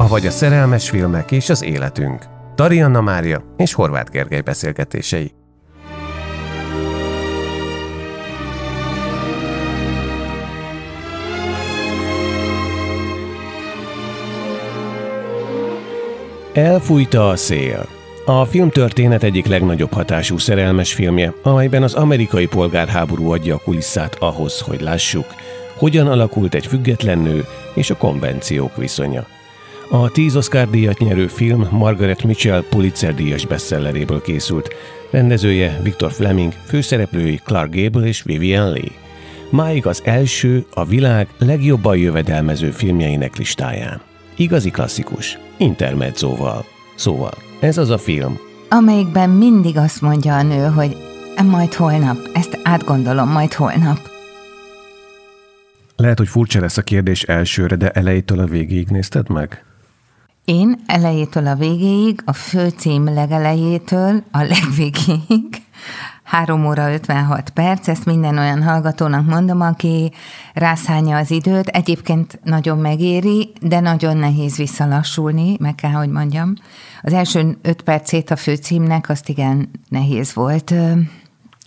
Avagy a szerelmes filmek és az életünk. Tarianna Mária és Horváth Gergely beszélgetései. Elfújta a szél. A filmtörténet egyik legnagyobb hatású szerelmes filmje, amelyben az amerikai polgárháború adja a kulisszát ahhoz, hogy lássuk, hogyan alakult egy független nő és a konvenciók viszonya. A 10 Oscar díjat nyerő film Margaret Mitchell Pulitzer díjas bestselleréből készült. Rendezője Victor Fleming, főszereplői Clark Gable és Vivian Lee. Máig az első a világ legjobban jövedelmező filmjeinek listáján. Igazi klasszikus, intermedzóval. Szóval, ez az a film, amelyikben mindig azt mondja a nő, hogy majd holnap, ezt átgondolom, majd holnap. Lehet, hogy furcsa lesz a kérdés elsőre, de elejétől a végéig nézted meg? Én elejétől a végéig, a főcím legelejétől a legvégéig, 3 óra 56 perc, ezt minden olyan hallgatónak mondom, aki rászánja az időt. Egyébként nagyon megéri, de nagyon nehéz visszalassulni, meg kell, hogy mondjam. Az első 5 percét a főcímnek azt igen nehéz volt.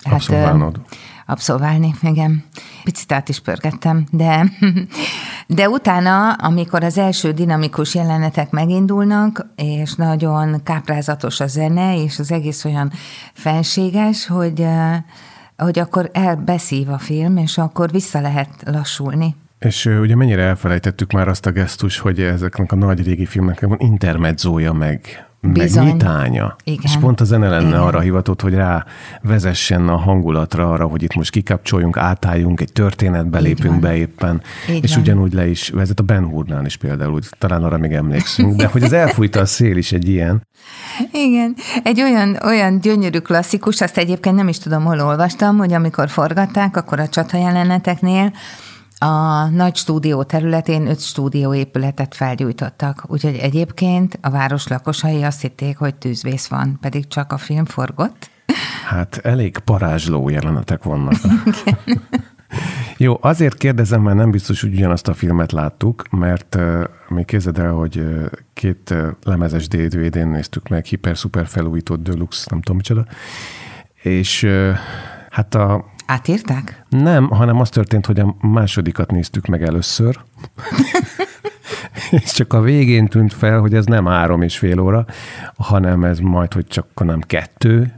Hát, Abszolválnod abszolválni, igen. Picit át is pörgettem, de, de utána, amikor az első dinamikus jelenetek megindulnak, és nagyon káprázatos a zene, és az egész olyan fenséges, hogy, hogy akkor elbeszív a film, és akkor vissza lehet lassulni. És ugye mennyire elfelejtettük már azt a gesztus, hogy ezeknek a nagy régi filmeknek van intermedzója meg Bizony. megnyitánya. Igen. És pont a zene lenne Igen. arra hivatott, hogy rá vezessen a hangulatra arra, hogy itt most kikapcsoljunk, átálljunk, egy történetbe lépünk be éppen, Így és van. ugyanúgy le is vezet a Ben Hurnál is például, talán arra még emlékszünk, de hogy az elfújta a szél is egy ilyen. Igen, egy olyan, olyan gyönyörű klasszikus, azt egyébként nem is tudom, hol olvastam, hogy amikor forgatták, akkor a csata jeleneteknél a nagy stúdió területén öt stúdióépületet felgyújtottak, úgyhogy egyébként a város lakosai azt hitték, hogy tűzvész van, pedig csak a film forgott. Hát elég parázsló jelenetek vannak. Jó, azért kérdezem, mert nem biztos, hogy ugyanazt a filmet láttuk, mert uh, még képzeld el, hogy uh, két uh, lemezes DVD-n néztük meg, hiper-szuper felújított Deluxe, nem tudom micsoda, és uh, hát a Átírták? Nem, hanem az történt, hogy a másodikat néztük meg először. és csak a végén tűnt fel, hogy ez nem három és fél óra, hanem ez majd, hogy csak nem kettő,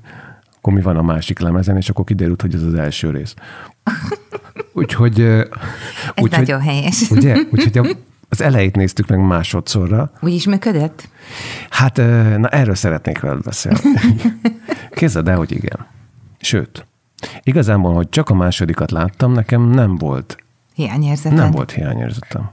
akkor mi van a másik lemezen, és akkor kiderült, hogy ez az első rész. Úgyhogy... Ez úgy, nagyon hogy, helyes. Ugye? Úgyhogy az elejét néztük meg másodszorra. Úgy is működött? Hát, na erről szeretnék veled beszélni. Képzeld el, hogy igen. Sőt, Igazából, hogy csak a másodikat láttam, nekem nem volt. Hiányérzetem. Nem volt hiányérzetem.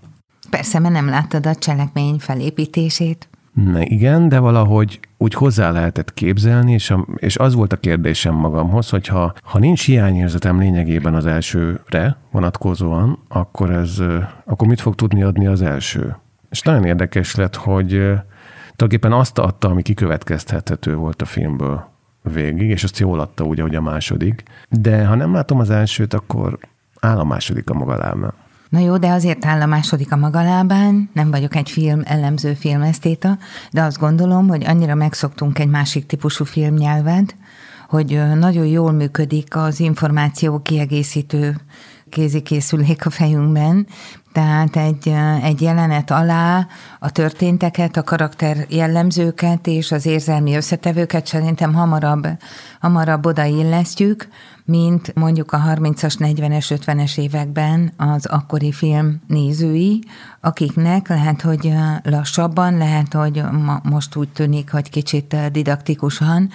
Persze, mert nem láttad a cselekmény felépítését. Ne, igen, de valahogy úgy hozzá lehetett képzelni, és, a, és az volt a kérdésem magamhoz, hogy ha, ha nincs hiányérzetem lényegében az elsőre vonatkozóan, akkor ez, akkor mit fog tudni adni az első? És nagyon érdekes lett, hogy tulajdonképpen azt adta, ami kikövetkeztethető volt a filmből végig, és azt jól adta úgy, ahogy a második. De ha nem látom az elsőt, akkor áll a második a maga lábán. Na jó, de azért áll a második a maga lábán, nem vagyok egy film ellenző filmesztéta, de azt gondolom, hogy annyira megszoktunk egy másik típusú filmnyelvet, hogy nagyon jól működik az információ kiegészítő kézikészülék a fejünkben, tehát egy, egy jelenet alá a történteket, a karakter jellemzőket és az érzelmi összetevőket szerintem hamarabb, hamarabb odaillesztjük, mint mondjuk a 30-as, 40-es, 50-es években az akkori film nézői, akiknek lehet, hogy lassabban, lehet, hogy most úgy tűnik, hogy kicsit didaktikusan,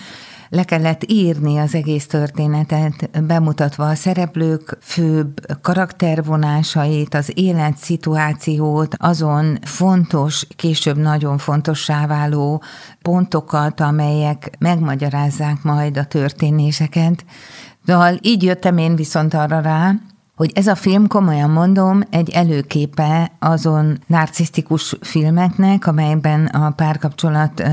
le kellett írni az egész történetet, bemutatva a szereplők főbb karaktervonásait, az életszituációt, azon fontos, később nagyon fontossá váló pontokat, amelyek megmagyarázzák majd a történéseket. Szóval így jöttem én viszont arra rá, hogy ez a film, komolyan mondom, egy előképe azon narcisztikus filmeknek, amelyben a párkapcsolat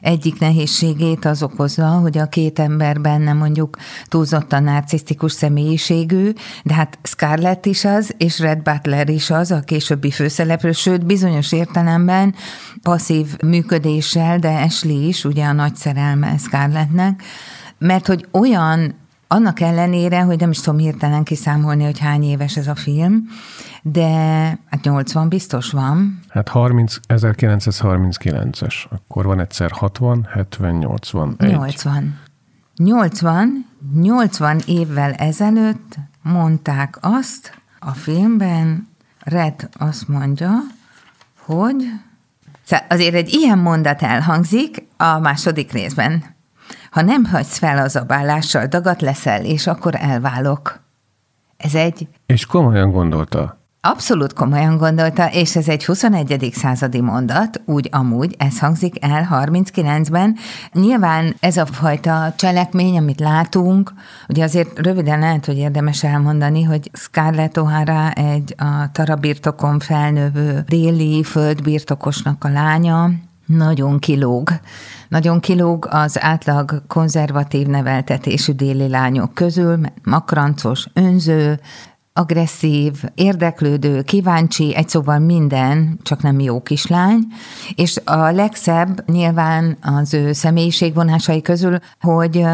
egyik nehézségét az okozza, hogy a két ember benne mondjuk túlzottan narcisztikus személyiségű, de hát Scarlett is az, és Red Butler is az, a későbbi főszereplő, sőt bizonyos értelemben passzív működéssel, de Ashley is, ugye a nagy szerelme Scarlettnek, mert hogy olyan annak ellenére, hogy nem is tudom hirtelen kiszámolni, hogy hány éves ez a film, de hát 80 biztos van. Hát 30, 1939-es. Akkor van egyszer 60, 70, 81. 80. 80, 80 évvel ezelőtt mondták azt a filmben, Red azt mondja, hogy szóval azért egy ilyen mondat elhangzik a második részben. Ha nem hagysz fel az abálással, dagat leszel, és akkor elválok. Ez egy... És komolyan gondolta. Abszolút komolyan gondolta, és ez egy 21. századi mondat, úgy amúgy, ez hangzik el 39-ben. Nyilván ez a fajta cselekmény, amit látunk, ugye azért röviden lehet, hogy érdemes elmondani, hogy Scarlett O'Hara egy a tarabirtokon felnövő déli földbirtokosnak a lánya, nagyon kilóg. Nagyon kilóg az átlag konzervatív neveltetésű déli lányok közül, makrancos, önző, agresszív, érdeklődő, kíváncsi, egy szóval minden, csak nem jó kislány, és a legszebb nyilván az ő személyiségvonásai közül, hogy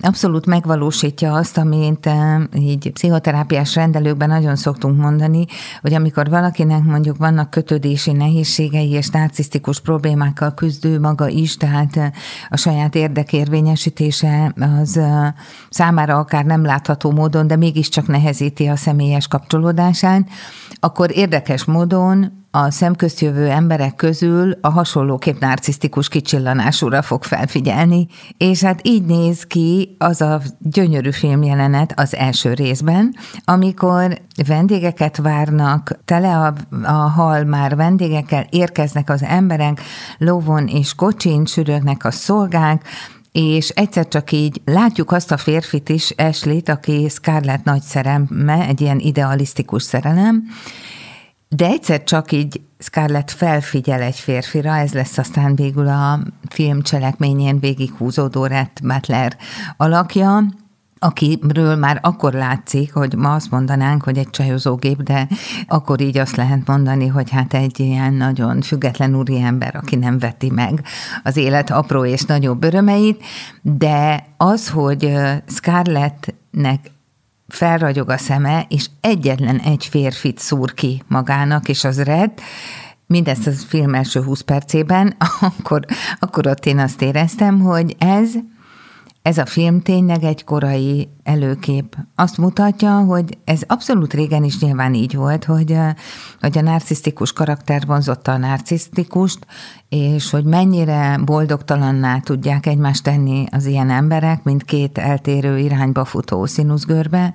abszolút megvalósítja azt, amit így pszichoterápiás rendelőkben nagyon szoktunk mondani, hogy amikor valakinek mondjuk vannak kötődési nehézségei és narcisztikus problémákkal küzdő maga is, tehát a saját érdekérvényesítése az számára akár nem látható módon, de mégiscsak nehezíti a személy személyes kapcsolódásán, akkor érdekes módon a szemköztjövő emberek közül a hasonlóképp narcisztikus kicsillanásúra fog felfigyelni, és hát így néz ki az a gyönyörű filmjelenet az első részben, amikor vendégeket várnak, tele a, a hal már vendégekkel, érkeznek az emberek, lovon és kocsin, sürögnek a szolgák, és egyszer csak így látjuk azt a férfit is, Ashley-t, aki Scarlett nagy szerelme, egy ilyen idealisztikus szerelem, de egyszer csak így Scarlett felfigyel egy férfira, ez lesz aztán végül a film cselekményén végighúzódó Red Butler alakja, akiről már akkor látszik, hogy ma azt mondanánk, hogy egy csajozógép, de akkor így azt lehet mondani, hogy hát egy ilyen nagyon független úri ember, aki nem veti meg az élet apró és nagyobb örömeit, de az, hogy Scarlettnek felragyog a szeme, és egyetlen egy férfit szúr ki magának, és az Red, mindezt a film első 20 percében, akkor, akkor ott én azt éreztem, hogy ez ez a film tényleg egy korai előkép. Azt mutatja, hogy ez abszolút régen is nyilván így volt, hogy, hogy a narcisztikus karakter vonzotta a narcisztikust, és hogy mennyire boldogtalanná tudják egymást tenni az ilyen emberek, mint két eltérő irányba futó színuszgörbe,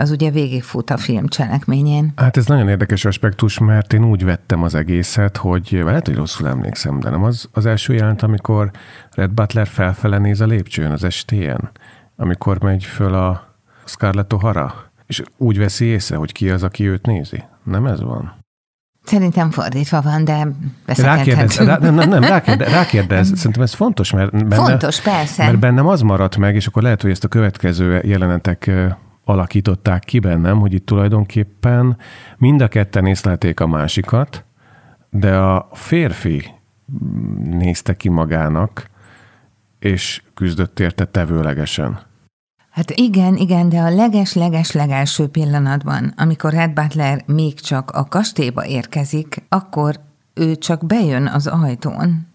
az ugye végigfut a film cselekményén. Hát ez nagyon érdekes aspektus, mert én úgy vettem az egészet, hogy lehet, hogy rosszul emlékszem, de nem az, az első jelent, amikor Red Butler felfele néz a lépcsőn az estén, amikor megy föl a Scarlett O'Hara, és úgy veszi észre, hogy ki az, aki őt nézi. Nem ez van? Szerintem fordítva van, de rákérdez, rá, nem, nem, nem, rákérdez, rákérdez. Szerintem ez fontos, mert benne, fontos, persze. mert bennem az maradt meg, és akkor lehet, hogy ezt a következő jelenetek alakították ki bennem, hogy itt tulajdonképpen mind a ketten észlelték a másikat, de a férfi nézte ki magának, és küzdött érte tevőlegesen. Hát igen, igen, de a leges-leges legelső pillanatban, amikor Red Butler még csak a kastélyba érkezik, akkor ő csak bejön az ajtón,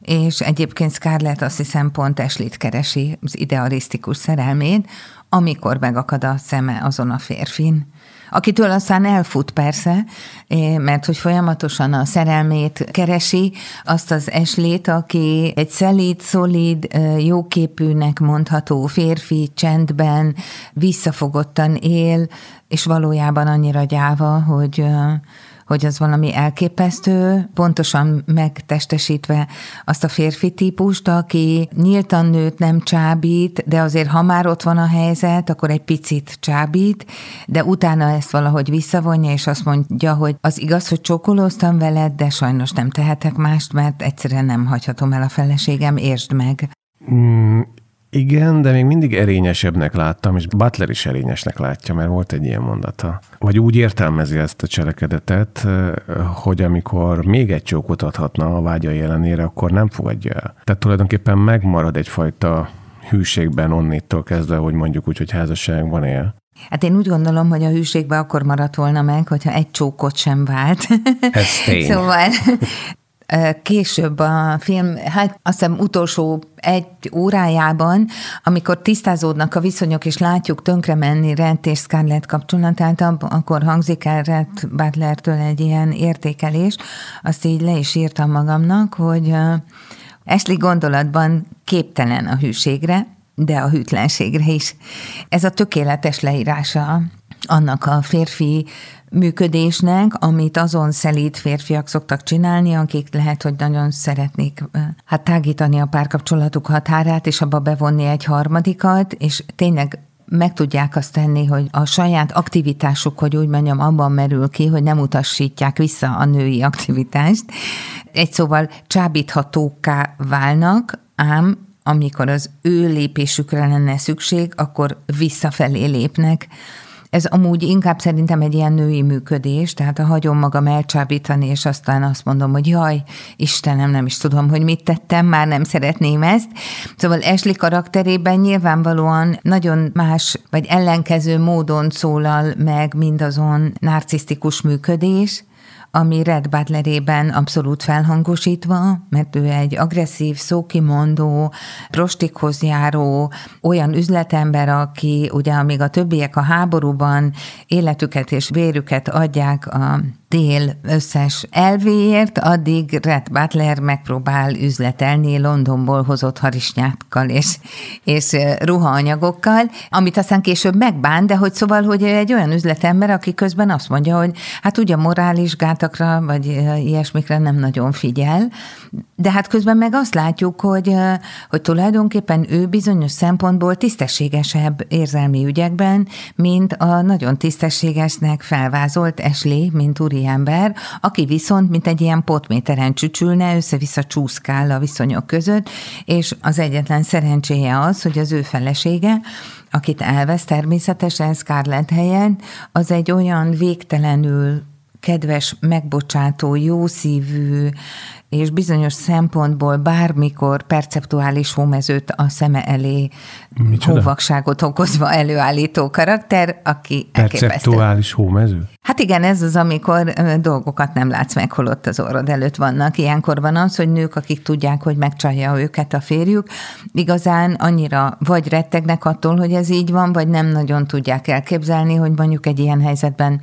és egyébként Scarlett azt hiszem pont Eslit keresi, az idealisztikus szerelmét, amikor megakad a szeme azon a férfin akitől aztán elfut persze, mert hogy folyamatosan a szerelmét keresi, azt az eslét, aki egy szelíd, szolid, jóképűnek mondható férfi, csendben, visszafogottan él, és valójában annyira gyáva, hogy hogy az valami elképesztő, pontosan megtestesítve azt a férfi típust, aki nyíltan nőtt, nem csábít, de azért ha már ott van a helyzet, akkor egy picit csábít, de utána ezt valahogy visszavonja, és azt mondja, hogy az igaz, hogy csókolóztam veled, de sajnos nem tehetek mást, mert egyszerűen nem hagyhatom el a feleségem, értsd meg. Mm, igen, de még mindig erényesebbnek láttam, és Butler is erényesnek látja, mert volt egy ilyen mondata. Vagy úgy értelmezi ezt a cselekedetet, hogy amikor még egy csókot adhatna a vágya ellenére, akkor nem fogadja el. Tehát tulajdonképpen megmarad egyfajta hűségben onnétól kezdve, hogy mondjuk úgy, hogy házasságban él. Hát én úgy gondolom, hogy a hűségbe akkor maradt volna meg, hogyha egy csókot sem vált. Ez tény. szóval később a film, hát azt hiszem utolsó egy órájában, amikor tisztázódnak a viszonyok, és látjuk tönkre menni Rent és Scarlett kapcsolatát, akkor hangzik el Rent Butlertől egy ilyen értékelés. Azt így le is írtam magamnak, hogy Ashley gondolatban képtelen a hűségre, de a hűtlenségre is. Ez a tökéletes leírása annak a férfi működésnek, amit azon szelít férfiak szoktak csinálni, akik lehet, hogy nagyon szeretnék hát tágítani a párkapcsolatuk határát, és abba bevonni egy harmadikat, és tényleg meg tudják azt tenni, hogy a saját aktivitásuk, hogy úgy mondjam, abban merül ki, hogy nem utasítják vissza a női aktivitást. Egy szóval csábíthatóká válnak, ám amikor az ő lépésükre lenne szükség, akkor visszafelé lépnek ez amúgy inkább szerintem egy ilyen női működés, tehát a hagyom magam elcsábítani, és aztán azt mondom, hogy jaj, Istenem, nem is tudom, hogy mit tettem, már nem szeretném ezt. Szóval Ashley karakterében nyilvánvalóan nagyon más, vagy ellenkező módon szólal meg mindazon narcisztikus működés, ami Red Butlerében abszolút felhangosítva, mert ő egy agresszív, szókimondó, prostikhoz járó, olyan üzletember, aki ugye amíg a többiek a háborúban életüket és vérüket adják a tél összes elvéért, addig Red Butler megpróbál üzletelni Londonból hozott harisnyákkal és, és ruhaanyagokkal, amit aztán később megbán, de hogy szóval, hogy egy olyan üzletember, aki közben azt mondja, hogy hát ugye morális gátakra, vagy ilyesmikre nem nagyon figyel, de hát közben meg azt látjuk, hogy, hogy tulajdonképpen ő bizonyos szempontból tisztességesebb érzelmi ügyekben, mint a nagyon tisztességesnek felvázolt Esli, mint úriember, aki viszont, mint egy ilyen potméteren csücsülne, össze-vissza csúszkál a viszonyok között, és az egyetlen szerencséje az, hogy az ő felesége, akit elvesz természetesen Scarlett helyen, az egy olyan végtelenül kedves, megbocsátó, jószívű, és bizonyos szempontból bármikor perceptuális hómezőt a szeme elé Micsoda? okozva előállító karakter, aki Perceptuális hómező? Hát igen, ez az, amikor dolgokat nem látsz meg, holott az orrod előtt vannak. Ilyenkor van az, hogy nők, akik tudják, hogy megcsalja őket a férjük, igazán annyira vagy rettegnek attól, hogy ez így van, vagy nem nagyon tudják elképzelni, hogy mondjuk egy ilyen helyzetben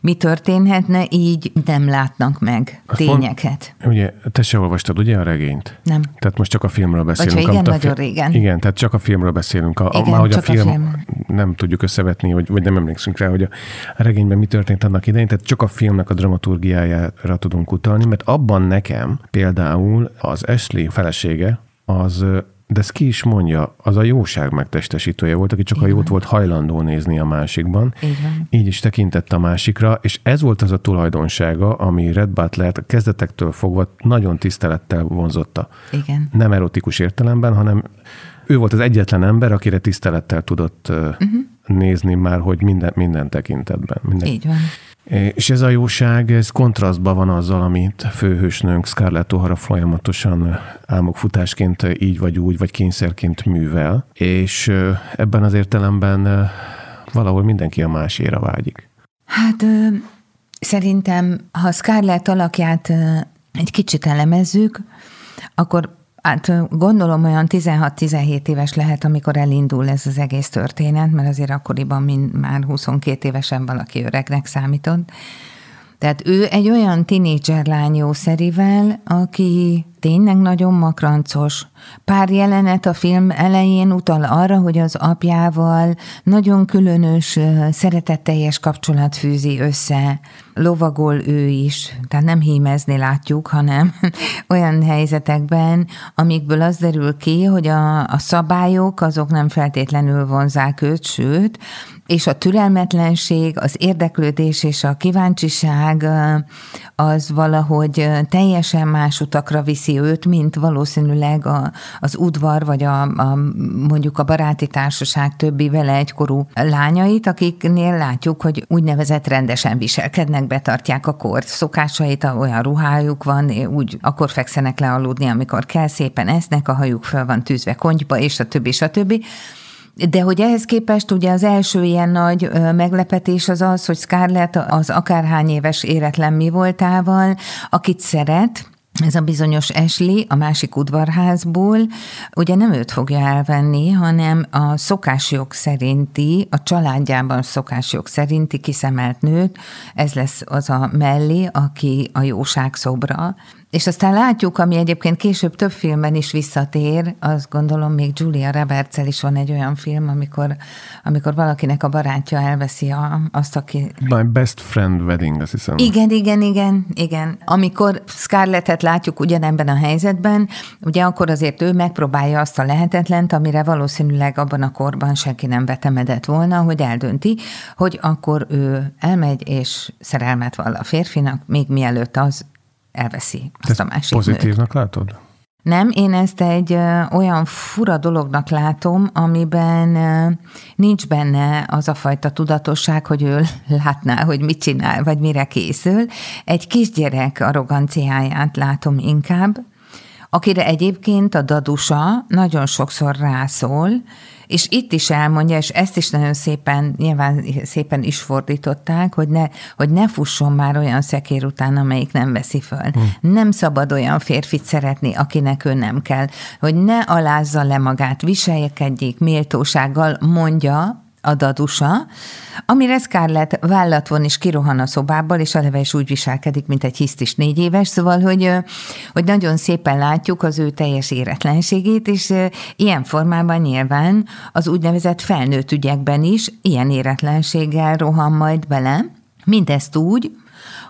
mi történhetne, így nem látnak meg tényeket. Mond, ugye, te se olvastad ugye a regényt? Nem. Tehát most csak a filmről beszélünk. Vagy igen, nagyon fi- régen. Igen, tehát csak a filmről beszélünk. A, igen, már, hogy a film, a film nem tudjuk összevetni, vagy, vagy nem emlékszünk rá, hogy a regényben mi történt annak idején, tehát csak a filmnek a dramaturgiájára tudunk utalni, mert abban nekem például az Ashley felesége az de ezt ki is mondja, az a jóság megtestesítője volt, aki csak Igen. a jót volt hajlandó nézni a másikban. Igen. Így is tekintett a másikra, és ez volt az a tulajdonsága, ami Red Butler kezdetektől fogva nagyon tisztelettel vonzotta. Igen. Nem erotikus értelemben, hanem ő volt az egyetlen ember, akire tisztelettel tudott uh-huh nézni már, hogy minden, minden tekintetben. Minden. Így van. És ez a jóság, ez kontrasztban van azzal, amit főhősnőnk Scarlett O'Hara folyamatosan álmokfutásként így vagy úgy, vagy kényszerként művel, és ebben az értelemben valahol mindenki a máséra vágyik. Hát szerintem, ha Scarlett alakját egy kicsit elemezzük, akkor Hát gondolom olyan 16-17 éves lehet, amikor elindul ez az egész történet, mert azért akkoriban mind már 22 évesen valaki öregnek számított. Tehát ő egy olyan tinédzser lány jószerivel, aki tényleg nagyon makrancos. Pár jelenet a film elején utal arra, hogy az apjával nagyon különös, szeretetteljes kapcsolat fűzi össze. Lovagol ő is, tehát nem hímezni látjuk, hanem olyan helyzetekben, amikből az derül ki, hogy a, a szabályok azok nem feltétlenül vonzák őt, sőt, és a türelmetlenség, az érdeklődés és a kíváncsiság az valahogy teljesen más utakra viszi őt, mint valószínűleg a, az udvar, vagy a, a, mondjuk a baráti társaság többi vele egykorú lányait, akiknél látjuk, hogy úgynevezett rendesen viselkednek, betartják a kort szokásait, olyan ruhájuk van, úgy akkor fekszenek le aludni, amikor kell, szépen esznek, a hajuk fel van tűzve konyba, és a többi, és a többi. De hogy ehhez képest ugye az első ilyen nagy meglepetés az az, hogy Scarlett az akárhány éves éretlen mi voltával, akit szeret, ez a bizonyos Ashley a másik udvarházból, ugye nem őt fogja elvenni, hanem a szokásjog szerinti, a családjában szokásjog szerinti kiszemelt nőt, ez lesz az a mellé, aki a jóság szobra, és aztán látjuk, ami egyébként később több filmben is visszatér, azt gondolom még Julia roberts is van egy olyan film, amikor, amikor valakinek a barátja elveszi a, azt, aki... My best friend wedding, azt hiszem. Igen, igen, igen, igen. Amikor Scarlettet látjuk ugyanebben a helyzetben, ugye akkor azért ő megpróbálja azt a lehetetlent, amire valószínűleg abban a korban senki nem vetemedett volna, hogy eldönti, hogy akkor ő elmegy és szerelmet vall a férfinak, még mielőtt az elveszi azt Te a másik pozitívnak nőt. látod? Nem, én ezt egy ö, olyan fura dolognak látom, amiben ö, nincs benne az a fajta tudatosság, hogy ő látná, hogy mit csinál, vagy mire készül. Egy kisgyerek arroganciáját látom inkább, akire egyébként a dadusa nagyon sokszor rászól, és itt is elmondja, és ezt is nagyon szépen, nyilván szépen is fordították, hogy ne, hogy ne fusson már olyan szekér után, amelyik nem veszi föl. Hmm. Nem szabad olyan férfit szeretni, akinek ő nem kell. Hogy ne alázza le magát, viseljekedjék méltósággal, mondja, a dadusa, amire Scarlett vállat von és kirohan a szobából, és a is úgy viselkedik, mint egy hisztis négy éves, szóval, hogy, hogy nagyon szépen látjuk az ő teljes éretlenségét, és ilyen formában nyilván az úgynevezett felnőtt ügyekben is ilyen éretlenséggel rohan majd bele, mindezt úgy,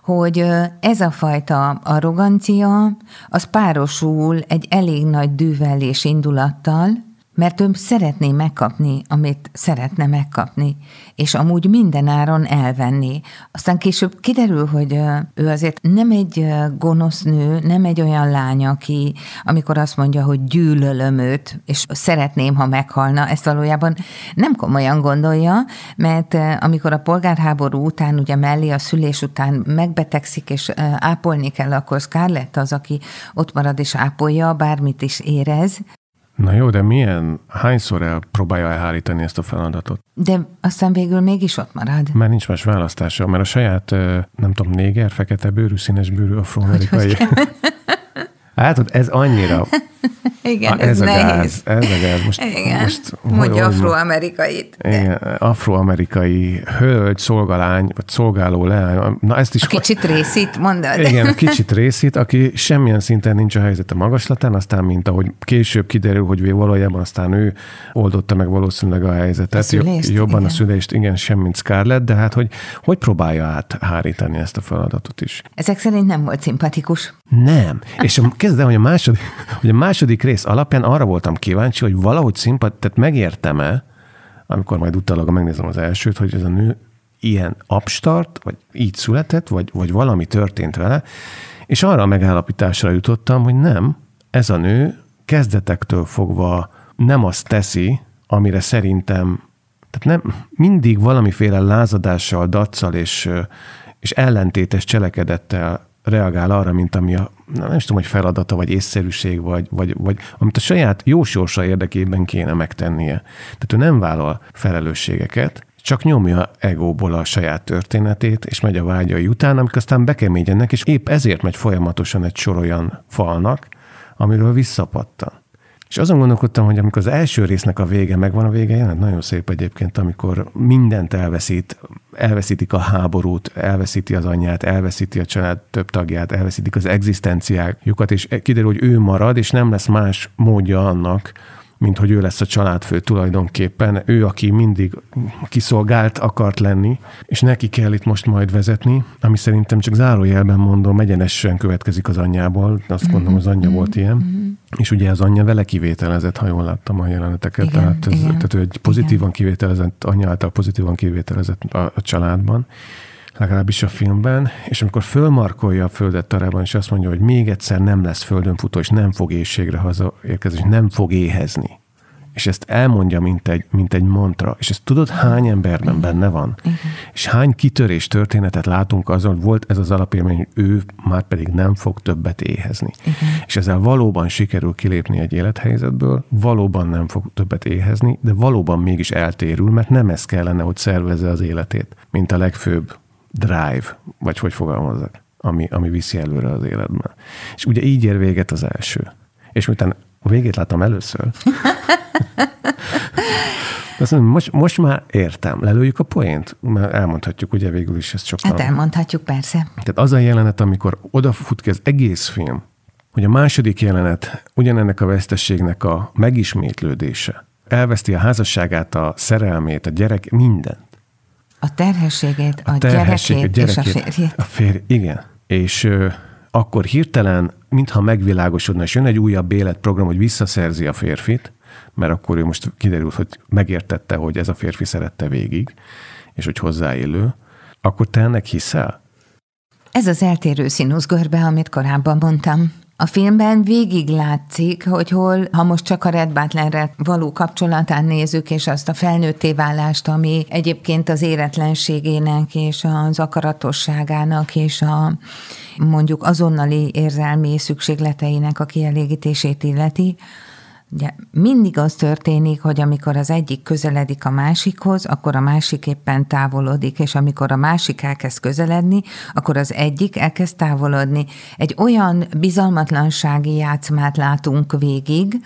hogy ez a fajta arrogancia, az párosul egy elég nagy dűvel és indulattal, mert ő szeretné megkapni, amit szeretne megkapni, és amúgy mindenáron elvenni. Aztán később kiderül, hogy ő azért nem egy gonosz nő, nem egy olyan lány, aki amikor azt mondja, hogy gyűlölöm őt, és szeretném, ha meghalna, ezt valójában nem komolyan gondolja, mert amikor a polgárháború után, ugye mellé a szülés után megbetegszik, és ápolni kell, akkor Scarlett az, aki ott marad és ápolja, bármit is érez, Na jó, de milyen, hányszor el próbálja elhárítani ezt a feladatot? De aztán végül mégis ott marad. Mert nincs más választása, mert a saját, nem tudom, néger, fekete bőrű, színes bőrű afroamerikai. Hát, ez annyira igen, a, ez, ez a nehéz. gáz, ez a gáz. Most, igen, most, mondja afroamerikait. Igen, afroamerikai hölgy, szolgalány, vagy szolgáló leány. Na ezt is... A kicsit részít, mondod. Igen, kicsit részít, aki semmilyen szinten nincs a helyzete magaslatán, aztán mint ahogy később kiderül, hogy valójában aztán ő oldotta meg valószínűleg a helyzetet. A szülést, Jobban igen. a szülést, igen, sem mint Scarlett, de hát hogy, hogy próbálja áthárítani ezt a feladatot is. Ezek szerint nem volt szimpatikus. Nem. És kezdem, hogy a második, hogy a második rész alapján arra voltam kíváncsi, hogy valahogy szimpat, tehát megértem-e, amikor majd utálag megnézem az elsőt, hogy ez a nő ilyen abstart, vagy így született, vagy, vagy valami történt vele, és arra a megállapításra jutottam, hogy nem, ez a nő kezdetektől fogva nem azt teszi, amire szerintem Tehát nem mindig valamiféle lázadással, daccal és, és ellentétes cselekedettel reagál arra, mint ami a, nem is tudom, hogy feladata, vagy észszerűség, vagy, vagy, vagy amit a saját jó sorsa érdekében kéne megtennie. Tehát ő nem vállal felelősségeket, csak nyomja egóból a saját történetét, és megy a vágyai után, amik aztán bekeményednek, és épp ezért megy folyamatosan egy sor olyan falnak, amiről visszapattan. És azon gondolkodtam, hogy amikor az első résznek a vége megvan, a vége jelent. Nagyon szép egyébként, amikor mindent elveszít, elveszítik a háborút, elveszíti az anyját, elveszíti a család több tagját, elveszítik az egzisztenciájukat, és kiderül, hogy ő marad, és nem lesz más módja annak, mint hogy ő lesz a családfő tulajdonképpen, ő, aki mindig kiszolgált akart lenni, és neki kell itt most majd vezetni, ami szerintem csak zárójelben mondom, egyenesen következik az anyjából, azt gondolom, az anyja volt ilyen, és ugye az anyja vele kivételezett, ha jól láttam a jeleneteket, igen, tehát, ez, igen. tehát ő egy pozitívan igen. kivételezett, anyja által pozitívan kivételezett a, a családban, legalábbis a filmben, és amikor fölmarkolja a földet tarában, és azt mondja, hogy még egyszer nem lesz földön futó, és nem fog éjségre hazaérkezni, és nem fog éhezni. És ezt elmondja, mint egy, mint egy mantra. És ezt tudod, hány emberben Igen. benne van? Igen. És hány kitörés történetet látunk azon, hogy volt ez az alapélmény, hogy ő már pedig nem fog többet éhezni. Igen. És ezzel valóban sikerül kilépni egy élethelyzetből, valóban nem fog többet éhezni, de valóban mégis eltérül, mert nem ez kellene, hogy szervezze az életét, mint a legfőbb drive, vagy hogy fogalmazzak, ami, ami viszi előre az életben. És ugye így ér véget az első. És miután a végét láttam először, azt mondom, most, most már értem, lelőjük a poént, mert elmondhatjuk, ugye végül is ezt sokan. Hát elmondhatjuk, persze. Tehát az a jelenet, amikor odafut ki az egész film, hogy a második jelenet ugyanennek a vesztességnek a megismétlődése, elveszti a házasságát, a szerelmét, a gyerek, mindent. A terhességét, a, a, terhesség, gyerekét, a gyerekét és a férjét. A férj, igen. És ö, akkor hirtelen, mintha megvilágosodna, és jön egy újabb életprogram, hogy visszaszerzi a férfit, mert akkor ő most kiderült, hogy megértette, hogy ez a férfi szerette végig, és hogy hozzáélő, akkor te ennek hiszel? Ez az eltérő színuszgörbe, amit korábban mondtam. A filmben végig látszik, hogy hol, ha most csak a Red Butlerre való kapcsolatán nézzük, és azt a felnőtté válást, ami egyébként az éretlenségének és az akaratosságának és a mondjuk azonnali érzelmi szükségleteinek a kielégítését illeti, Ugye mindig az történik, hogy amikor az egyik közeledik a másikhoz, akkor a másik éppen távolodik, és amikor a másik elkezd közeledni, akkor az egyik elkezd távolodni. Egy olyan bizalmatlansági játszmát látunk végig,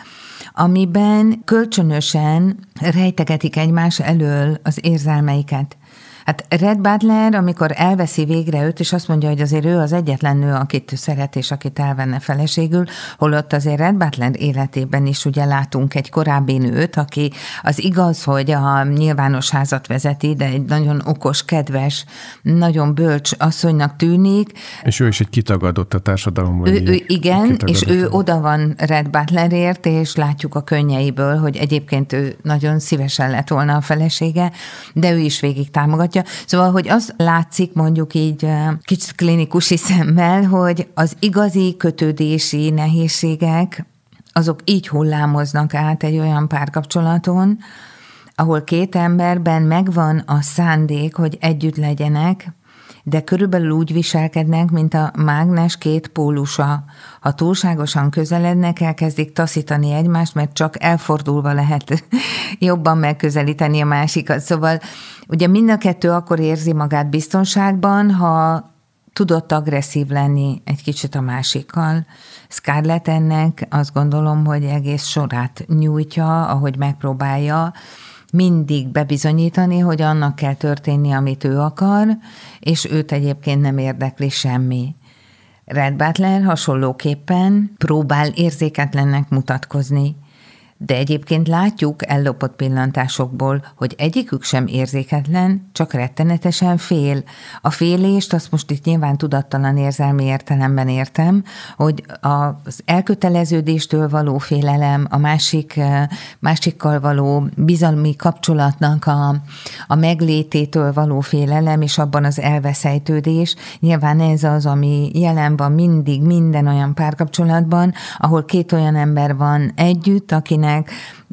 amiben kölcsönösen rejtegetik egymás elől az érzelmeiket. Hát Red Butler, amikor elveszi végre őt, és azt mondja, hogy azért ő az egyetlen nő, akit szeret, és akit elvenne feleségül, holott azért Red Butler életében is ugye látunk egy korábbi nőt, aki az igaz, hogy a nyilvános házat vezeti, de egy nagyon okos, kedves, nagyon bölcs asszonynak tűnik. És ő is egy kitagadott a társadalomban. Ő, ő igen, és ő oda van Red Butlerért, és látjuk a könnyeiből, hogy egyébként ő nagyon szívesen lett volna a felesége, de ő is végig támogatja támogatja. Szóval, hogy az látszik mondjuk így kicsit klinikusi szemmel, hogy az igazi kötődési nehézségek, azok így hullámoznak át egy olyan párkapcsolaton, ahol két emberben megvan a szándék, hogy együtt legyenek, de körülbelül úgy viselkednek, mint a mágnes két pólusa. Ha túlságosan közelednek, elkezdik taszítani egymást, mert csak elfordulva lehet jobban megközelíteni a másikat. Szóval ugye mind a kettő akkor érzi magát biztonságban, ha tudott agresszív lenni egy kicsit a másikkal. Scarlett ennek azt gondolom, hogy egész sorát nyújtja, ahogy megpróbálja mindig bebizonyítani, hogy annak kell történni, amit ő akar, és őt egyébként nem érdekli semmi. Red Butler hasonlóképpen próbál érzéketlennek mutatkozni, de egyébként látjuk ellopott pillantásokból, hogy egyikük sem érzéketlen, csak rettenetesen fél. A félést azt most itt nyilván tudattalan érzelmi értelemben értem, hogy az elköteleződéstől való félelem, a másik, másikkal való bizalmi kapcsolatnak a, a meglététől való félelem, és abban az elveszejtődés, nyilván ez az, ami jelen van mindig minden olyan párkapcsolatban, ahol két olyan ember van együtt, akinek akinek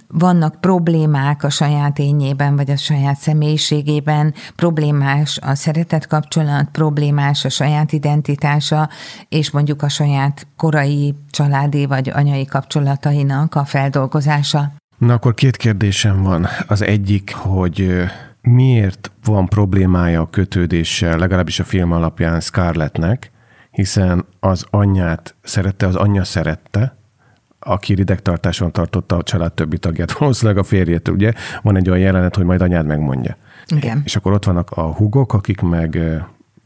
vannak problémák a saját ényében, vagy a saját személyiségében, problémás a szeretet kapcsolat, problémás a saját identitása, és mondjuk a saját korai családi vagy anyai kapcsolatainak a feldolgozása. Na akkor két kérdésem van. Az egyik, hogy miért van problémája a kötődéssel, legalábbis a film alapján Scarlettnek, hiszen az anyját szerette, az anyja szerette, aki ridegtartáson tartotta a család többi tagját, valószínűleg a férjét, ugye? Van egy olyan jelenet, hogy majd anyád megmondja. Igen. És akkor ott vannak a hugok, akik meg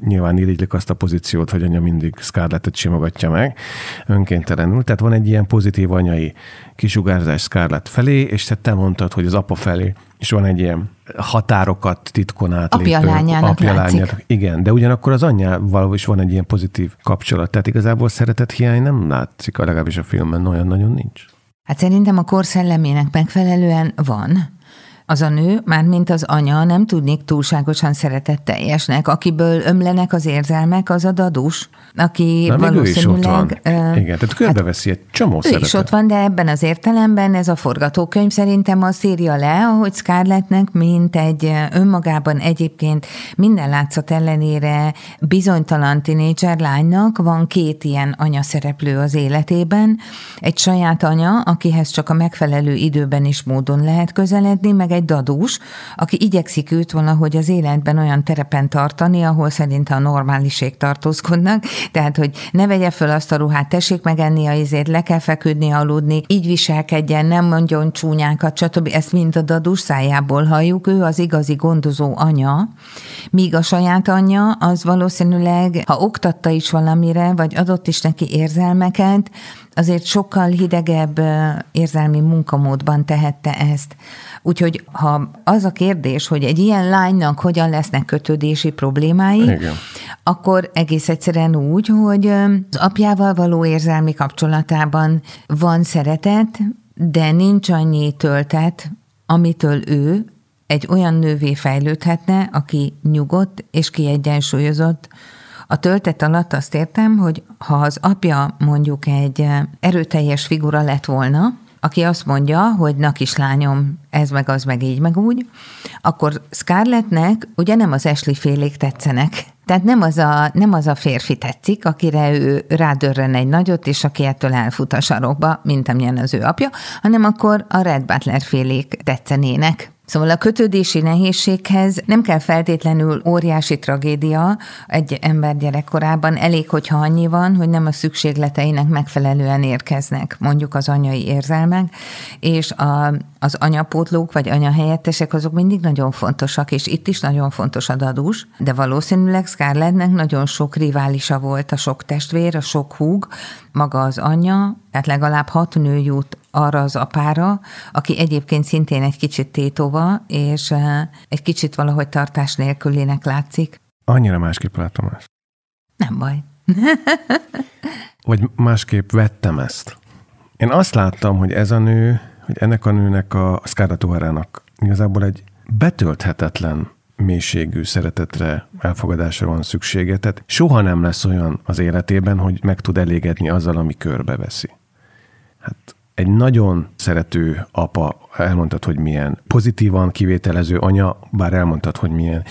nyilván irigylik azt a pozíciót, hogy anya mindig Scarlettet simogatja meg önkéntelenül. Tehát van egy ilyen pozitív anyai kisugárzás Scarlett felé, és te mondtad, hogy az apa felé és van egy ilyen határokat titkon átlépő. Apja lányának apja lányának. Igen, de ugyanakkor az anyjával is van egy ilyen pozitív kapcsolat. Tehát igazából szeretet hiány nem látszik, legalábbis a filmben olyan nagyon nincs. Hát szerintem a korszellemének megfelelően van az a nő, mint az anya nem tudnék túlságosan szeretetteljesnek. Akiből ömlenek az érzelmek, az a dadus, aki Na, valószínűleg... Ő. Uh, Igen, tehát körbeveszi egy csomó Ő szeretet. is ott van, de ebben az értelemben ez a forgatókönyv szerintem azt írja le, ahogy Scarlettnek, mint egy önmagában egyébként minden látszat ellenére bizonytalan tinédzser lánynak van két ilyen anya szereplő az életében. Egy saját anya, akihez csak a megfelelő időben is módon lehet közeledni, meg egy dadús, aki igyekszik őt valahogy az életben olyan terepen tartani, ahol szerinte a normáliség tartózkodnak, tehát, hogy ne vegye föl azt a ruhát, tessék megenni a izét, le kell feküdni, aludni, így viselkedjen, nem mondjon csúnyákat, stb. Ezt mind a dadús szájából halljuk, ő az igazi gondozó anya, míg a saját anyja az valószínűleg, ha oktatta is valamire, vagy adott is neki érzelmeket, azért sokkal hidegebb érzelmi munkamódban tehette ezt. Úgyhogy ha az a kérdés, hogy egy ilyen lánynak hogyan lesznek kötődési problémái, Igen. akkor egész egyszerűen úgy, hogy az apjával való érzelmi kapcsolatában van szeretet, de nincs annyi töltet, amitől ő egy olyan nővé fejlődhetne, aki nyugodt és kiegyensúlyozott, a töltet alatt azt értem, hogy ha az apja mondjuk egy erőteljes figura lett volna, aki azt mondja, hogy na kislányom, ez meg az meg így meg úgy, akkor Scarlettnek ugye nem az Ashley félék tetszenek. Tehát nem az, a, nem az a férfi tetszik, akire ő rádörren egy nagyot, és aki ettől elfut a sarokba, mint amilyen az ő apja, hanem akkor a Red Butler félék tetszenének. Szóval a kötődési nehézséghez nem kell feltétlenül óriási tragédia egy ember gyerekkorában, elég, hogyha annyi van, hogy nem a szükségleteinek megfelelően érkeznek, mondjuk az anyai érzelmek, és a, az anyapótlók vagy anyahelyettesek azok mindig nagyon fontosak, és itt is nagyon fontos a dadus, de valószínűleg Scarlettnek nagyon sok riválisa volt, a sok testvér, a sok húg, maga az anyja, tehát legalább hat nő jut arra az apára, aki egyébként szintén egy kicsit tétova, és eh, egy kicsit valahogy tartás nélkülének látszik. Annyira másképp látom ezt. Nem baj. Vagy másképp vettem ezt. Én azt láttam, hogy ez a nő, hogy ennek a nőnek a Scarlett O'Hara-nak igazából egy betölthetetlen mélységű szeretetre, elfogadásra van szüksége. Tehát soha nem lesz olyan az életében, hogy meg tud elégedni azzal, ami körbeveszi. Hát egy nagyon szerető apa, elmondtad, hogy milyen, pozitívan kivételező anya, bár elmondtad, hogy milyen,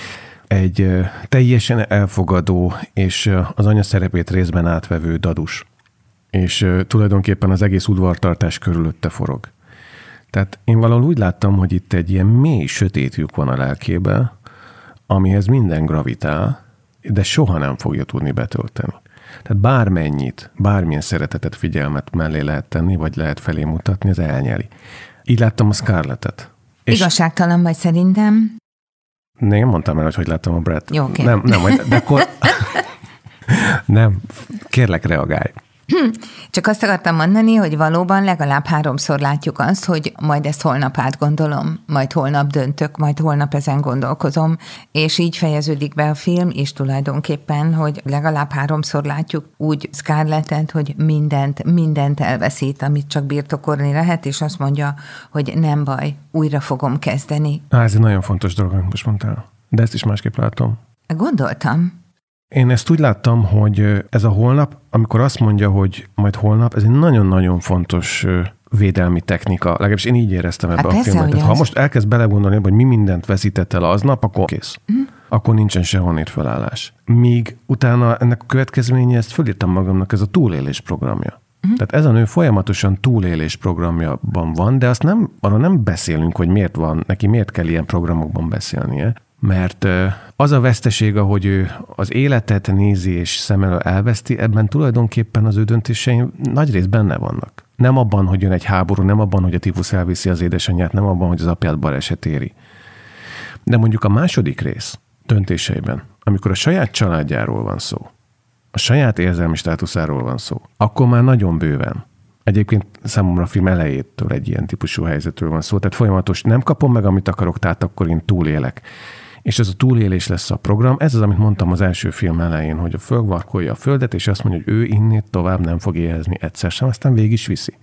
egy teljesen elfogadó és az anya szerepét részben átvevő dadus. És tulajdonképpen az egész udvartartás körülötte forog. Tehát én valahol úgy láttam, hogy itt egy ilyen mély sötét lyuk van a lelkében, amihez minden gravitál, de soha nem fogja tudni betölteni. Tehát bármennyit, bármilyen szeretetet, figyelmet mellé lehet tenni, vagy lehet felé mutatni, az elnyeli. Így láttam a Scarlettet. És Igazságtalan vagy szerintem. Nem mondtam el, hogy hogy láttam a Brad. Jó, okay. Nem, nem, de akkor... nem, kérlek, reagálj. Csak azt akartam mondani, hogy valóban legalább háromszor látjuk azt, hogy majd ezt holnap átgondolom, majd holnap döntök, majd holnap ezen gondolkozom, és így fejeződik be a film, és tulajdonképpen, hogy legalább háromszor látjuk úgy Scarlettet, hogy mindent, mindent elveszít, amit csak birtokolni lehet, és azt mondja, hogy nem baj, újra fogom kezdeni. Na, ez egy nagyon fontos dolog, amit most mondtál. De ezt is másképp látom. Gondoltam. Én ezt úgy láttam, hogy ez a holnap, amikor azt mondja, hogy majd holnap, ez egy nagyon-nagyon fontos védelmi technika. Legalábbis én így éreztem ebbe hát a filmet. Tehát, ha most elkezd belegondolni, hogy mi mindent veszített el aznap, akkor kész. Mm. Akkor nincsen sehonnét felállás. Míg utána ennek a következménye, ezt fölírtam magamnak, ez a túlélés programja. Uh-huh. Tehát ez a nő folyamatosan túlélés programjában van, de azt nem, arra nem beszélünk, hogy miért van, neki miért kell ilyen programokban beszélnie, mert az a veszteség, ahogy ő az életet nézi és szem elől elveszti, ebben tulajdonképpen az ő döntései nagy rész benne vannak. Nem abban, hogy jön egy háború, nem abban, hogy a tífusz elviszi az édesanyját, nem abban, hogy az apját baleset éri. De mondjuk a második rész döntéseiben, amikor a saját családjáról van szó, a saját érzelmi státuszáról van szó, akkor már nagyon bőven. Egyébként számomra a film elejétől egy ilyen típusú helyzetről van szó, tehát folyamatos nem kapom meg, amit akarok, tehát akkor én túlélek. És ez a túlélés lesz a program. Ez az, amit mondtam az első film elején, hogy a fölvarkolja a földet, és azt mondja, hogy ő innét tovább nem fog éhezni egyszer sem, aztán végig is viszi.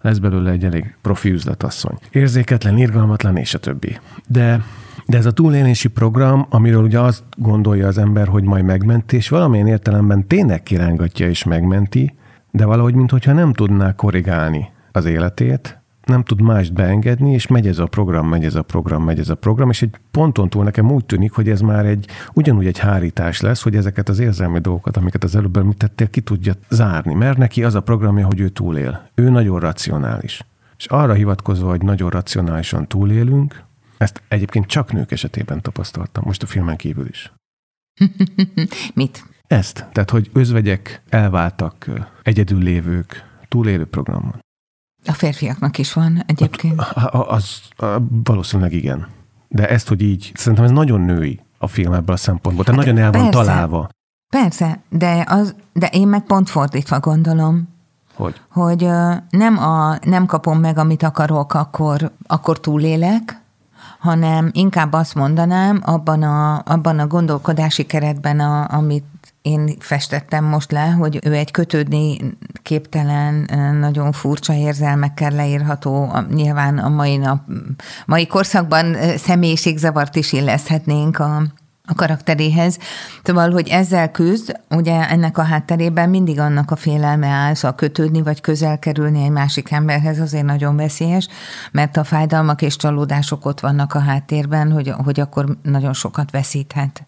Lesz belőle egy elég profi üzletasszony. Érzéketlen, irgalmatlan, és a többi. De de ez a túlélési program, amiről ugye azt gondolja az ember, hogy majd megmenti, és valamilyen értelemben tényleg kirángatja és megmenti, de valahogy mintha nem tudná korrigálni az életét, nem tud mást beengedni, és megy ez a program, megy ez a program, megy ez a program, és egy ponton túl nekem úgy tűnik, hogy ez már egy ugyanúgy egy hárítás lesz, hogy ezeket az érzelmi dolgokat, amiket az előbb említettél, ki tudja zárni, mert neki az a programja, hogy ő túlél. Ő nagyon racionális. És arra hivatkozva, hogy nagyon racionálisan túlélünk, ezt egyébként csak nők esetében tapasztaltam, most a filmen kívül is. Mit? Ezt, tehát hogy özvegyek elváltak, egyedül lévők, túlélő programon. A férfiaknak is van egyébként. Az, az, az valószínűleg igen. De ezt, hogy így, szerintem ez nagyon női a film ebből a szempontból. Tehát hát nagyon el van persze, találva. Persze, de, az, de én meg pont fordítva gondolom. Hogy? Hogy nem, a, nem kapom meg, amit akarok, akkor, akkor túlélek, hanem inkább azt mondanám, abban a, abban a gondolkodási keretben, a, amit én festettem most le, hogy ő egy kötődni képtelen, nagyon furcsa érzelmekkel leírható, nyilván a mai nap, mai korszakban személyiségzavart is illeszthetnénk a, a karakteréhez. Szóval, hogy ezzel küzd, ugye ennek a hátterében mindig annak a félelme áll, szóval kötődni vagy közel kerülni egy másik emberhez azért nagyon veszélyes, mert a fájdalmak és csalódások ott vannak a háttérben, hogy, hogy akkor nagyon sokat veszíthet.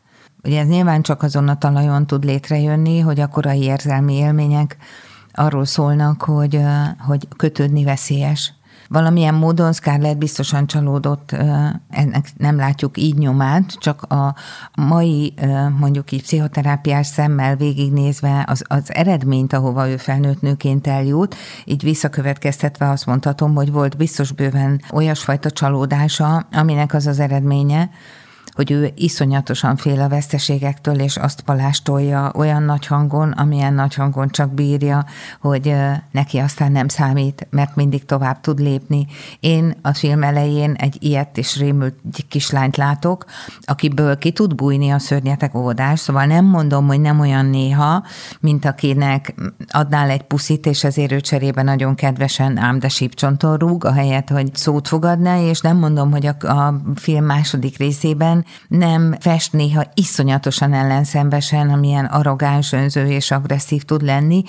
Ugye ez nyilván csak azon a talajon tud létrejönni, hogy a korai érzelmi élmények arról szólnak, hogy, hogy kötődni veszélyes. Valamilyen módon Scarlett biztosan csalódott, ennek nem látjuk így nyomát, csak a mai mondjuk így pszichoterápiás szemmel végignézve az, az eredményt, ahova ő felnőtt nőként eljut, így visszakövetkeztetve azt mondhatom, hogy volt biztos bőven olyasfajta csalódása, aminek az az eredménye, hogy ő iszonyatosan fél a veszteségektől, és azt palástolja olyan nagy hangon, amilyen nagy hangon csak bírja, hogy neki aztán nem számít, mert mindig tovább tud lépni. Én a film elején egy ilyet és rémült kislányt látok, akiből ki tud bújni a szörnyetek óvodás, szóval nem mondom, hogy nem olyan néha, mint akinek adnál egy puszit, és ezért ő cserébe nagyon kedvesen ám de sípcsonton rúg, ahelyett, hogy szót fogadna, és nem mondom, hogy a, a film második részében nem fest néha iszonyatosan ellenszembesen, amilyen arrogáns, önző és agresszív tud lenni,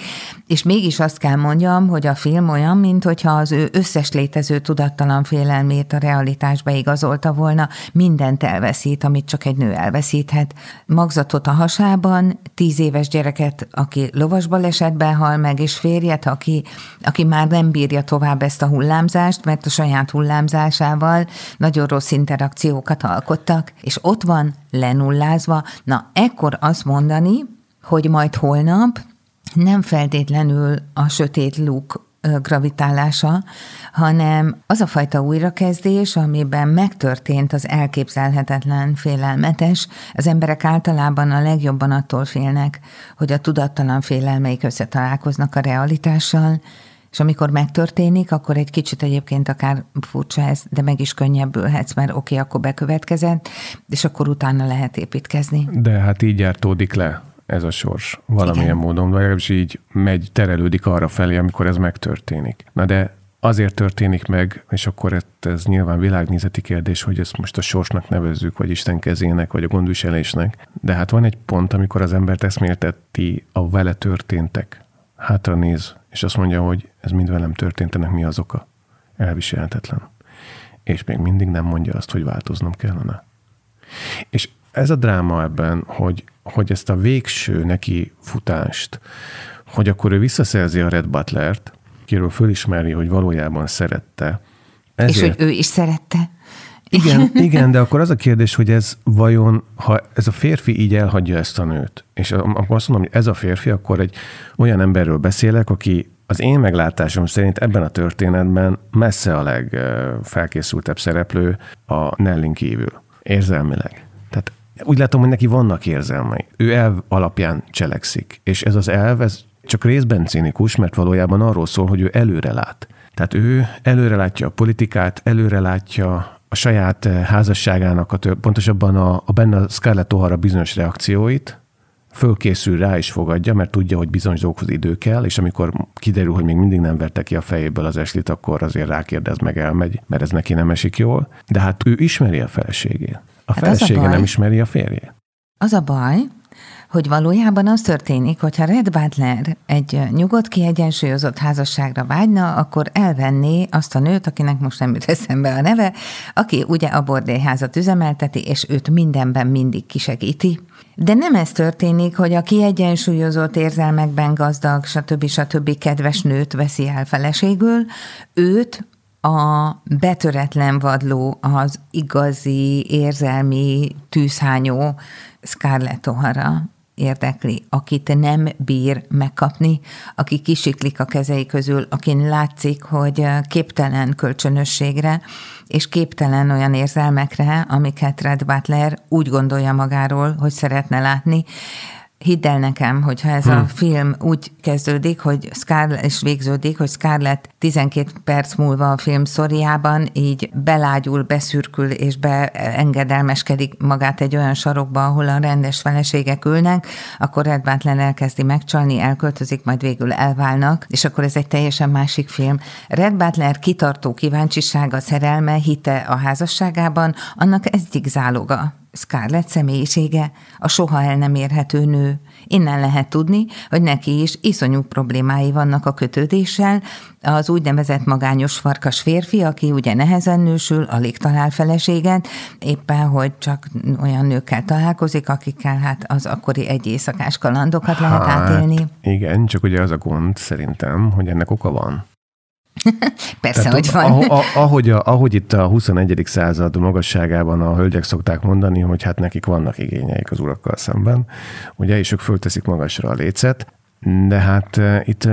és mégis azt kell mondjam, hogy a film olyan, mint hogyha az ő összes létező tudattalan félelmét a realitásba igazolta volna, mindent elveszít, amit csak egy nő elveszíthet. Magzatot a hasában, tíz éves gyereket, aki lovasbalesetben hal meg, és férjet, aki, aki már nem bírja tovább ezt a hullámzást, mert a saját hullámzásával nagyon rossz interakciókat alkottak, és ott van lenullázva, na ekkor azt mondani, hogy majd holnap nem feltétlenül a sötét luk gravitálása, hanem az a fajta újrakezdés, amiben megtörtént az elképzelhetetlen, félelmetes. Az emberek általában a legjobban attól félnek, hogy a tudattalan félelmeik összetalálkoznak a realitással, és amikor megtörténik, akkor egy kicsit egyébként akár furcsa ez, de meg is könnyebbülhetsz, mert oké, okay, akkor bekövetkezett, és akkor utána lehet építkezni. De hát így jártódik le ez a sors valamilyen Igen. módon, vagy legalábbis így megy, terelődik arra felé, amikor ez megtörténik. Na de azért történik meg, és akkor ez, ez nyilván világnézeti kérdés, hogy ezt most a sorsnak nevezzük, vagy Isten kezének, vagy a gondviselésnek. De hát van egy pont, amikor az embert eszmélteti a vele történtek. Hátra néz, és azt mondja, hogy ez mind velem történt, ennek mi az oka. elviselhetetlen. És még mindig nem mondja azt, hogy változnom kellene. És ez a dráma ebben, hogy, hogy ezt a végső neki futást, hogy akkor ő visszaszerzi a Red Butlert, kiről fölismeri, hogy valójában szerette. Ezért... És hogy ő is szerette. Igen, igen, de akkor az a kérdés, hogy ez vajon, ha ez a férfi így elhagyja ezt a nőt, és akkor azt mondom, hogy ez a férfi, akkor egy olyan emberről beszélek, aki az én meglátásom szerint ebben a történetben messze a legfelkészültebb szereplő a Nellin kívül, érzelmileg. Tehát úgy látom, hogy neki vannak érzelmei. Ő elv alapján cselekszik, és ez az elv, ez csak részben cínikus, mert valójában arról szól, hogy ő előre lát. Tehát ő előre látja a politikát, előre látja a saját eh, házasságának, a tör, pontosabban a, a benne a Scarlett O'Hara bizonyos reakcióit, fölkészül rá is fogadja, mert tudja, hogy bizonyos dolgokhoz idő kell, és amikor kiderül, hogy még mindig nem verte ki a fejéből az eslit, akkor azért rákérdez, meg elmegy, mert ez neki nem esik jól. De hát ő ismeri a feleségét. A hát felesége a nem ismeri a férjét. Az a baj, hogy valójában az történik, hogyha Red Butler egy nyugodt, kiegyensúlyozott házasságra vágyna, akkor elvenné azt a nőt, akinek most nem jut eszembe a neve, aki ugye a bordélyházat üzemelteti, és őt mindenben mindig kisegíti. De nem ez történik, hogy a kiegyensúlyozott érzelmekben gazdag, stb. stb. kedves nőt veszi el feleségül, őt a betöretlen vadló, az igazi érzelmi tűzhányó Scarlett O'Hara érdekli, akit nem bír megkapni, aki kisiklik a kezei közül, akin látszik, hogy képtelen kölcsönösségre, és képtelen olyan érzelmekre, amiket Red Butler úgy gondolja magáról, hogy szeretne látni, hidd el nekem, hogyha ez hmm. a film úgy kezdődik, hogy Scarlett, és végződik, hogy Scarlett 12 perc múlva a film szoriában így belágyul, beszürkül és beengedelmeskedik magát egy olyan sarokba, ahol a rendes feleségek ülnek, akkor Red Butler elkezdi megcsalni, elköltözik, majd végül elválnak, és akkor ez egy teljesen másik film. Red Butler kitartó kíváncsisága, szerelme, hite a házasságában, annak egyik záloga Scarlett személyisége, a soha el nem érhető nő. Innen lehet tudni, hogy neki is iszonyú problémái vannak a kötődéssel, az úgynevezett magányos farkas férfi, aki ugye nehezen nősül, alig talál feleséget, éppen, hogy csak olyan nőkkel találkozik, akikkel hát az akkori egy éjszakás kalandokat hát, lehet átélni. Igen, csak ugye az a gond szerintem, hogy ennek oka van. Persze, Tehát, hogy van. Ahogy, ahogy, a, ahogy itt a 21. század magasságában a hölgyek szokták mondani, hogy hát nekik vannak igényeik az urakkal szemben, ugye, és ők fölteszik magasra a lécet, de hát itt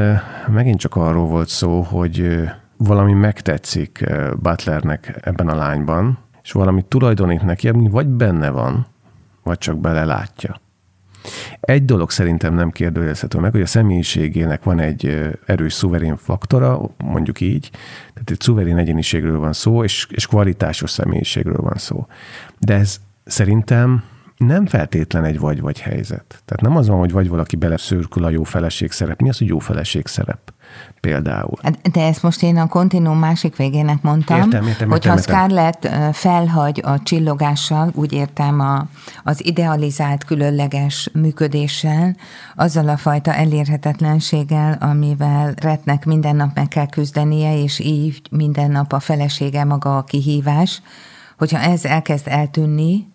megint csak arról volt szó, hogy valami megtetszik Butlernek ebben a lányban, és valami tulajdonít neki, ami vagy benne van, vagy csak belelátja. Egy dolog szerintem nem kérdőjelezhető meg, hogy a személyiségének van egy erős szuverén faktora, mondjuk így, tehát egy szuverén egyéniségről van szó, és, és kvalitásos személyiségről van szó. De ez szerintem nem feltétlen egy vagy-vagy helyzet. Tehát nem az van, hogy vagy valaki beleszürkül a jó feleség szerep. Mi az, hogy jó feleség szerep? Például. Hát, de ezt most én a kontinúm másik végének mondtam, értem, értem, hogyha értem, Scarlett felhagy a csillogással, úgy értem a, az idealizált, különleges működéssel, azzal a fajta elérhetetlenséggel, amivel Retnek minden nap meg kell küzdenie, és így minden nap a felesége maga a kihívás, hogyha ez elkezd eltűnni,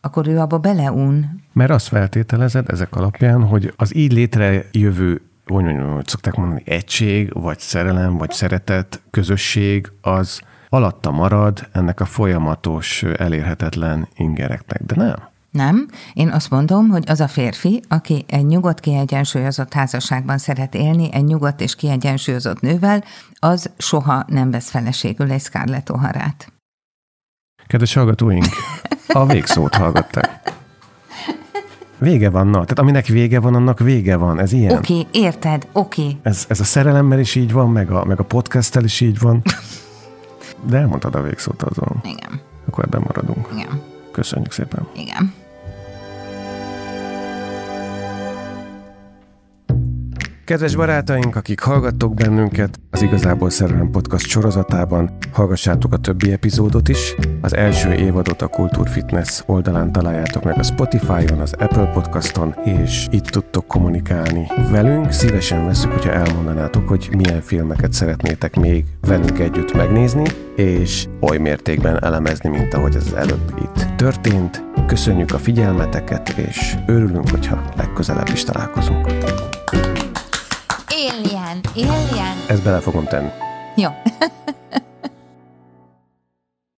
akkor ő abba beleun. Mert azt feltételezed ezek alapján, hogy az így létrejövő hogy mondjam, hogy szokták mondani, egység, vagy szerelem, vagy szeretet, közösség, az alatta marad ennek a folyamatos, elérhetetlen ingereknek, de nem. Nem. Én azt mondom, hogy az a férfi, aki egy nyugodt, kiegyensúlyozott házasságban szeret élni, egy nyugodt és kiegyensúlyozott nővel, az soha nem vesz feleségül egy Scarlett O'Harát. Kedves hallgatóink, a végszót hallgatták. Vége van, na. Tehát aminek vége van, annak vége van. Ez ilyen. Oké, okay, érted, oké. Okay. Ez, ez a szerelemmel is így van, meg a, meg a podcasttel is így van. De elmondtad a végszót azon. Igen. Akkor ebben maradunk. Igen. Köszönjük szépen. Igen. Kedves barátaink, akik hallgattok bennünket, az Igazából Szerelem Podcast sorozatában hallgassátok a többi epizódot is. Az első évadot a Kultúr Fitness oldalán találjátok meg a Spotify-on, az Apple Podcaston, és itt tudtok kommunikálni velünk. Szívesen veszük, hogyha elmondanátok, hogy milyen filmeket szeretnétek még velünk együtt megnézni, és oly mértékben elemezni, mint ahogy ez előbb itt történt. Köszönjük a figyelmeteket, és örülünk, hogyha legközelebb is találkozunk. Alien. Ezt bele fogom tenni. Jó.